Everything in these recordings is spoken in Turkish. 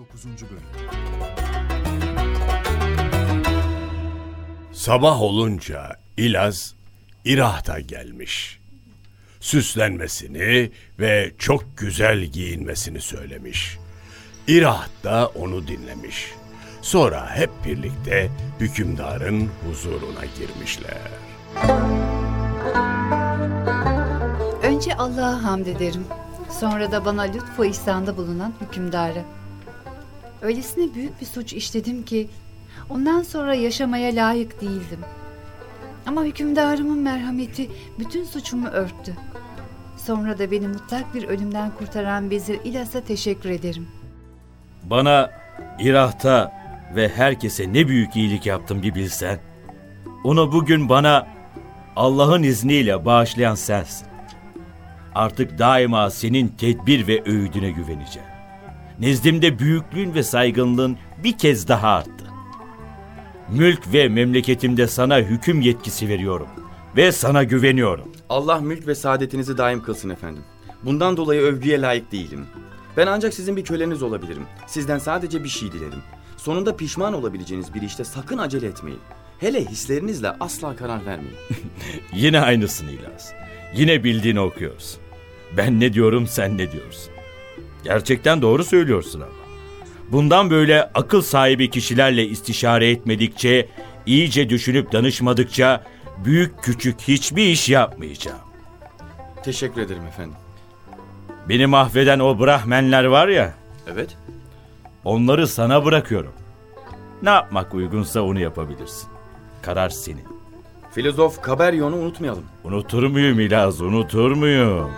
9. Bölüm Sabah olunca İlaz İrah'ta gelmiş. Süslenmesini ve çok güzel giyinmesini söylemiş. İrah da onu dinlemiş. Sonra hep birlikte hükümdarın huzuruna girmişler. Önce Allah'a hamd ederim. Sonra da bana lütfu ihsanda bulunan hükümdara. Öylesine büyük bir suç işledim ki ondan sonra yaşamaya layık değildim. Ama hükümdarımın merhameti bütün suçumu örttü. Sonra da beni mutlak bir ölümden kurtaran Vezir İlas'a teşekkür ederim. Bana İrah'ta ve herkese ne büyük iyilik yaptım bir bilsen. Onu bugün bana Allah'ın izniyle bağışlayan sensin. Artık daima senin tedbir ve öğüdüne güveneceğim. Nezdimde büyüklüğün ve saygınlığın bir kez daha arttı. Mülk ve memleketimde sana hüküm yetkisi veriyorum ve sana güveniyorum. Allah mülk ve saadetinizi daim kılsın efendim. Bundan dolayı övgüye layık değilim. Ben ancak sizin bir köleniz olabilirim. Sizden sadece bir şey dilerim. Sonunda pişman olabileceğiniz bir işte sakın acele etmeyin. Hele hislerinizle asla karar vermeyin. Yine aynısını İlaz. Yine bildiğini okuyoruz. Ben ne diyorum sen ne diyorsun. Gerçekten doğru söylüyorsun ama. Bundan böyle akıl sahibi kişilerle istişare etmedikçe, iyice düşünüp danışmadıkça büyük küçük hiçbir iş yapmayacağım. Teşekkür ederim efendim. Beni mahveden o Brahmenler var ya, Evet. onları sana bırakıyorum. Ne yapmak uygunsa onu yapabilirsin. Karar senin. Filozof Kaberyon'u unutmayalım. Unutur muyum İlaz, unutur muyum?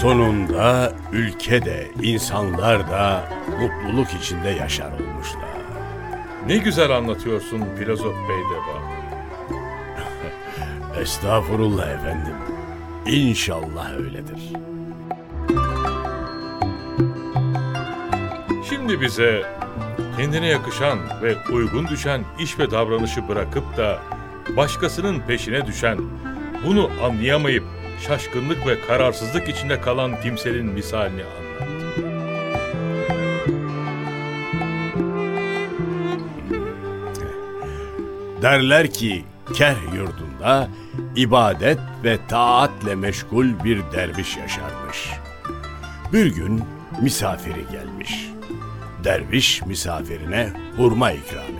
Sonunda ülke de insanlar da mutluluk içinde yaşar olmuşlar. Ne güzel anlatıyorsun filozof bey deba. Estağfurullah efendim. İnşallah öyledir. Şimdi bize kendine yakışan ve uygun düşen iş ve davranışı bırakıp da başkasının peşine düşen, bunu anlayamayıp şaşkınlık ve kararsızlık içinde kalan kimsenin misalini anlat. Derler ki kerh yurdunda ibadet ve taatle meşgul bir derviş yaşarmış. Bir gün misafiri gelmiş. Derviş misafirine hurma ikram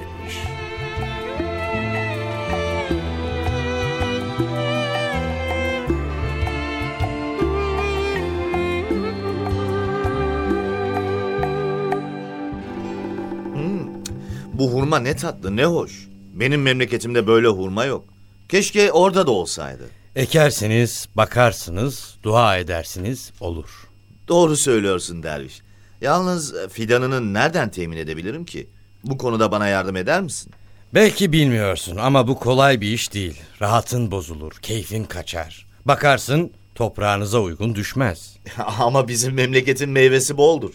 Bu hurma ne tatlı ne hoş. Benim memleketimde böyle hurma yok. Keşke orada da olsaydı. Ekersiniz, bakarsınız, dua edersiniz, olur. Doğru söylüyorsun derviş. Yalnız fidanını nereden temin edebilirim ki? Bu konuda bana yardım eder misin? Belki bilmiyorsun ama bu kolay bir iş değil. Rahatın bozulur, keyfin kaçar. Bakarsın toprağınıza uygun düşmez. Ama bizim memleketin meyvesi boldur.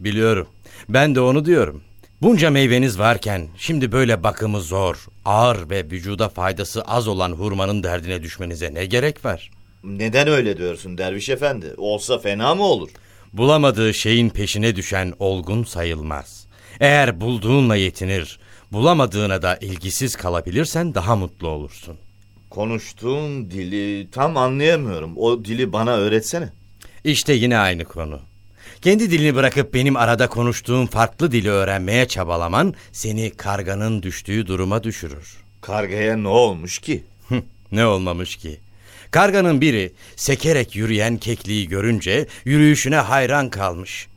Biliyorum. Ben de onu diyorum. Bunca meyveniz varken şimdi böyle bakımı zor, ağır ve vücuda faydası az olan hurmanın derdine düşmenize ne gerek var? Neden öyle diyorsun derviş efendi? Olsa fena mı olur? Bulamadığı şeyin peşine düşen olgun sayılmaz. Eğer bulduğunla yetinir, bulamadığına da ilgisiz kalabilirsen daha mutlu olursun. Konuştuğun dili tam anlayamıyorum. O dili bana öğretsene. İşte yine aynı konu. Kendi dilini bırakıp benim arada konuştuğum farklı dili öğrenmeye çabalaman seni karganın düştüğü duruma düşürür. Kargaya ne olmuş ki? Ne olmamış ki? Karganın biri sekerek yürüyen kekliği görünce yürüyüşüne hayran kalmış.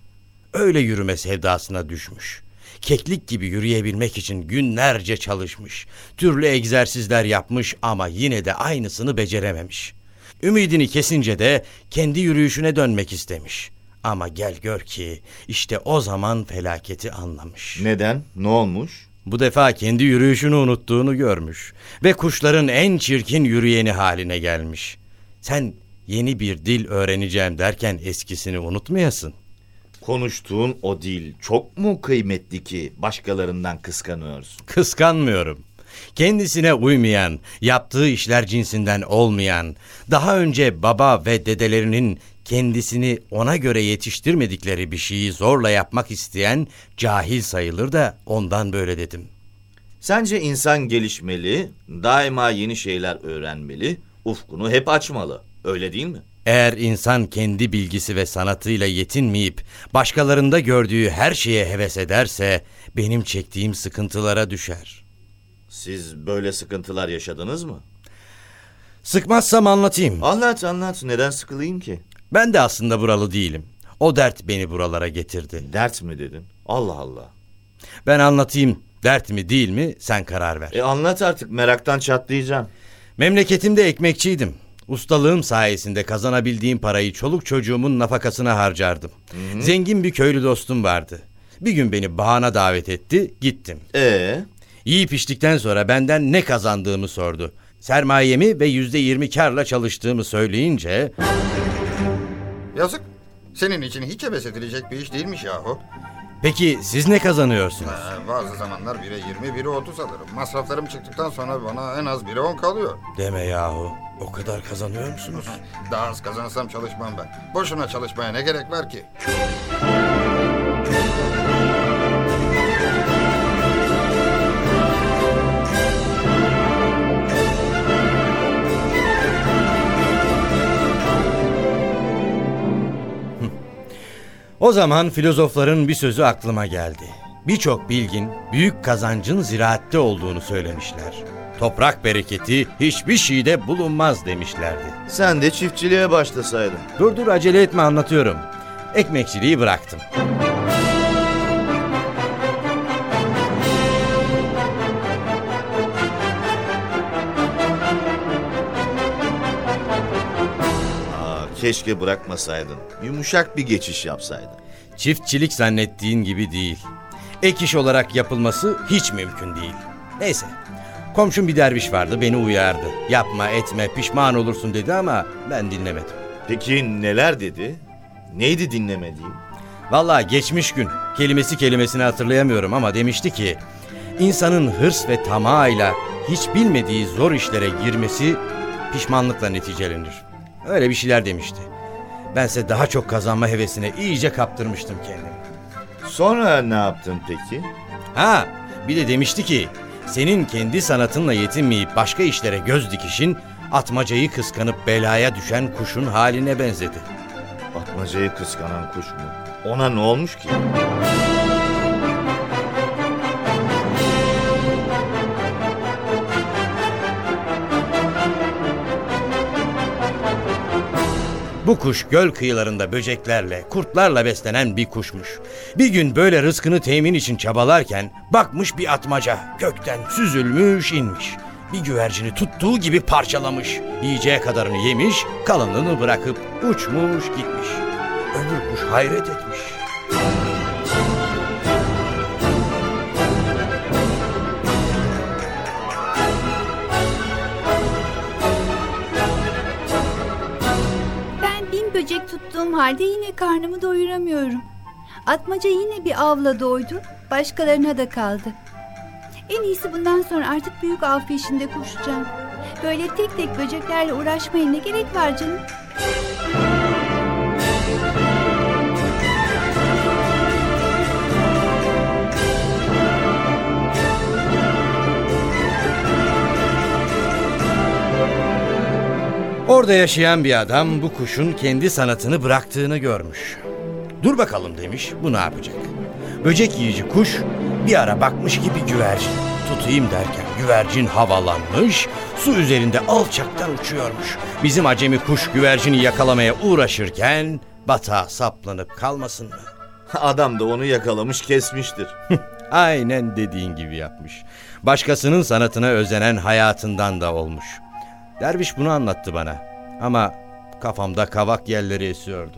Öyle yürüme sevdasına düşmüş. Keklik gibi yürüyebilmek için günlerce çalışmış. Türlü egzersizler yapmış ama yine de aynısını becerememiş. Ümidini kesince de kendi yürüyüşüne dönmek istemiş. Ama gel gör ki işte o zaman felaketi anlamış. Neden? Ne olmuş? Bu defa kendi yürüyüşünü unuttuğunu görmüş ve kuşların en çirkin yürüyeni haline gelmiş. Sen yeni bir dil öğreneceğim derken eskisini unutmayasın. Konuştuğun o dil çok mu kıymetli ki başkalarından kıskanıyorsun? Kıskanmıyorum. kendisine uymayan, yaptığı işler cinsinden olmayan, daha önce baba ve dedelerinin kendisini ona göre yetiştirmedikleri bir şeyi zorla yapmak isteyen cahil sayılır da ondan böyle dedim. Sence insan gelişmeli, daima yeni şeyler öğrenmeli, ufkunu hep açmalı. Öyle değil mi? Eğer insan kendi bilgisi ve sanatıyla yetinmeyip başkalarında gördüğü her şeye heves ederse benim çektiğim sıkıntılara düşer. Siz böyle sıkıntılar yaşadınız mı? Sıkmazsam anlatayım. Anlat anlat. Neden sıkılayım ki? Ben de aslında buralı değilim. O dert beni buralara getirdi. Dert mi dedin? Allah Allah. Ben anlatayım. Dert mi değil mi sen karar ver. E anlat artık meraktan çatlayacağım. Memleketimde ekmekçiydim. Ustalığım sayesinde kazanabildiğim parayı çoluk çocuğumun nafakasına harcardım. Zengin bir köylü dostum vardı. Bir gün beni bahana davet etti, gittim. E Yiyip içtikten sonra benden ne kazandığımı sordu. Sermayemi ve yüzde yirmi karla çalıştığımı söyleyince Yazık. Senin için hiç heves edilecek bir iş değilmiş yahu. peki siz ne kazanıyorsunuz? Ee, bazı zamanlar 1'e 20, 1'e 30 alırım. Masraflarım çıktıktan sonra bana en az 1'e 10 kalıyor. Deme yahu o kadar kazanıyor musunuz? Daha az kazansam çalışmam ben. Boşuna çalışmaya ne gerek var ki? O zaman filozofların bir sözü aklıma geldi. Birçok bilgin büyük kazancın ziraatte olduğunu söylemişler. Toprak bereketi hiçbir şeyde bulunmaz demişlerdi. sen de çiftçiliğe başlasaydın. Dur dur acele etme anlatıyorum. Ekmekçiliği bıraktım. Keşke bırakmasaydın. Yumuşak bir geçiş yapsaydın. Çiftçilik zannettiğin gibi değil. Ek iş olarak yapılması hiç mümkün değil. Neyse. Komşum bir derviş vardı beni uyardı. Yapma etme pişman olursun dedi ama ben dinlemedim. Peki neler dedi? Neydi dinlemediğim? Vallahi geçmiş gün kelimesi kelimesini hatırlayamıyorum ama demişti ki insanın hırs ve tamağıyla hiç bilmediği zor işlere girmesi pişmanlıkla neticelenir. Öyle bir şeyler demişti. Bense daha çok kazanma hevesine iyice kaptırmıştım kendimi. Sonra ne yaptın peki? Ha bir de demişti ki senin kendi sanatınla yetinmeyip başka işlere göz dikişin atmacayı kıskanıp belaya düşen kuşun haline benzedi. Atmacayı kıskanan kuş mu? Ona ne olmuş ki? Bu kuş göl kıyılarında böceklerle, kurtlarla beslenen bir kuşmuş. Bir gün böyle rızkını temin için çabalarken bakmış bir atmaca gökten süzülmüş inmiş. Bir güvercini tuttuğu gibi parçalamış. Yiyeceği kadarını yemiş, kalanını bırakıp uçmuş gitmiş. Öbür kuş hayret etmiş. Halde yine karnımı doyuramıyorum. Atmaca yine bir avla doydu, başkalarına da kaldı. En iyisi bundan sonra artık büyük av peşinde koşacağım. Böyle tek tek böceklerle uğraşmaya ne gerek var canım? Orada yaşayan bir adam bu kuşun kendi sanatını bıraktığını görmüş. Dur bakalım demiş, bu ne yapacak? Böcek yiyici kuş bir ara bakmış ki bir güvercin. Tutayım derken güvercin havalanmış, su üzerinde alçaktan uçuyormuş. Bizim acemi kuş güvercini yakalamaya uğraşırken batağa saplanıp kalmasın mı? Adam da onu yakalamış kesmiştir. Aynen dediğin gibi yapmış. Başkasının sanatına özenen hayatından da olmuş. Derviş bunu anlattı bana. Ama kafamda kavak yerleri esiyordu.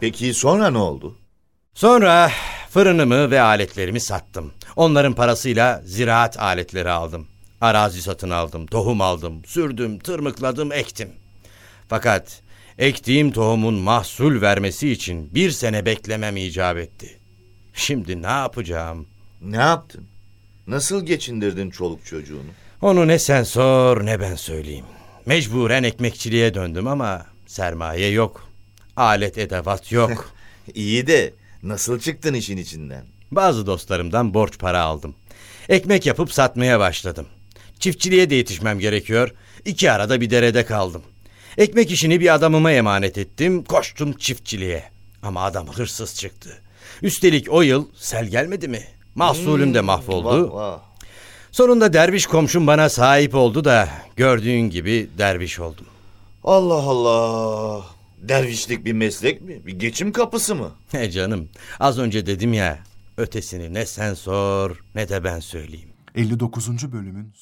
Peki sonra ne oldu? Sonra fırınımı ve aletlerimi sattım. Onların parasıyla ziraat aletleri aldım. Arazi satın aldım, tohum aldım, sürdüm, tırmıkladım, ektim. Fakat ektiğim tohumun mahsul vermesi için bir sene beklemem icap etti. Şimdi ne yapacağım? Ne yaptın? Nasıl geçindirdin çoluk çocuğunu? Onu ne sen sor ne ben söyleyeyim. Mecburen ekmekçiliğe döndüm ama sermaye yok. Alet edevat yok. İyi de nasıl çıktın işin içinden? Bazı dostlarımdan borç para aldım. Ekmek yapıp satmaya başladım. Çiftçiliğe de yetişmem gerekiyor. İki arada bir derede kaldım. Ekmek işini bir adamıma emanet ettim. Koştum çiftçiliğe. Ama adam hırsız çıktı. Üstelik o yıl sel gelmedi mi? Mahsulüm de mahvoldu. Vah vah. Sonunda derviş komşum bana sahip oldu da gördüğün gibi derviş oldum. Allah Allah. Dervişlik bir meslek mi? Bir geçim kapısı mı? He canım az önce dedim ya ötesini ne sen sor ne de ben söyleyeyim. 59. bölümün sonu.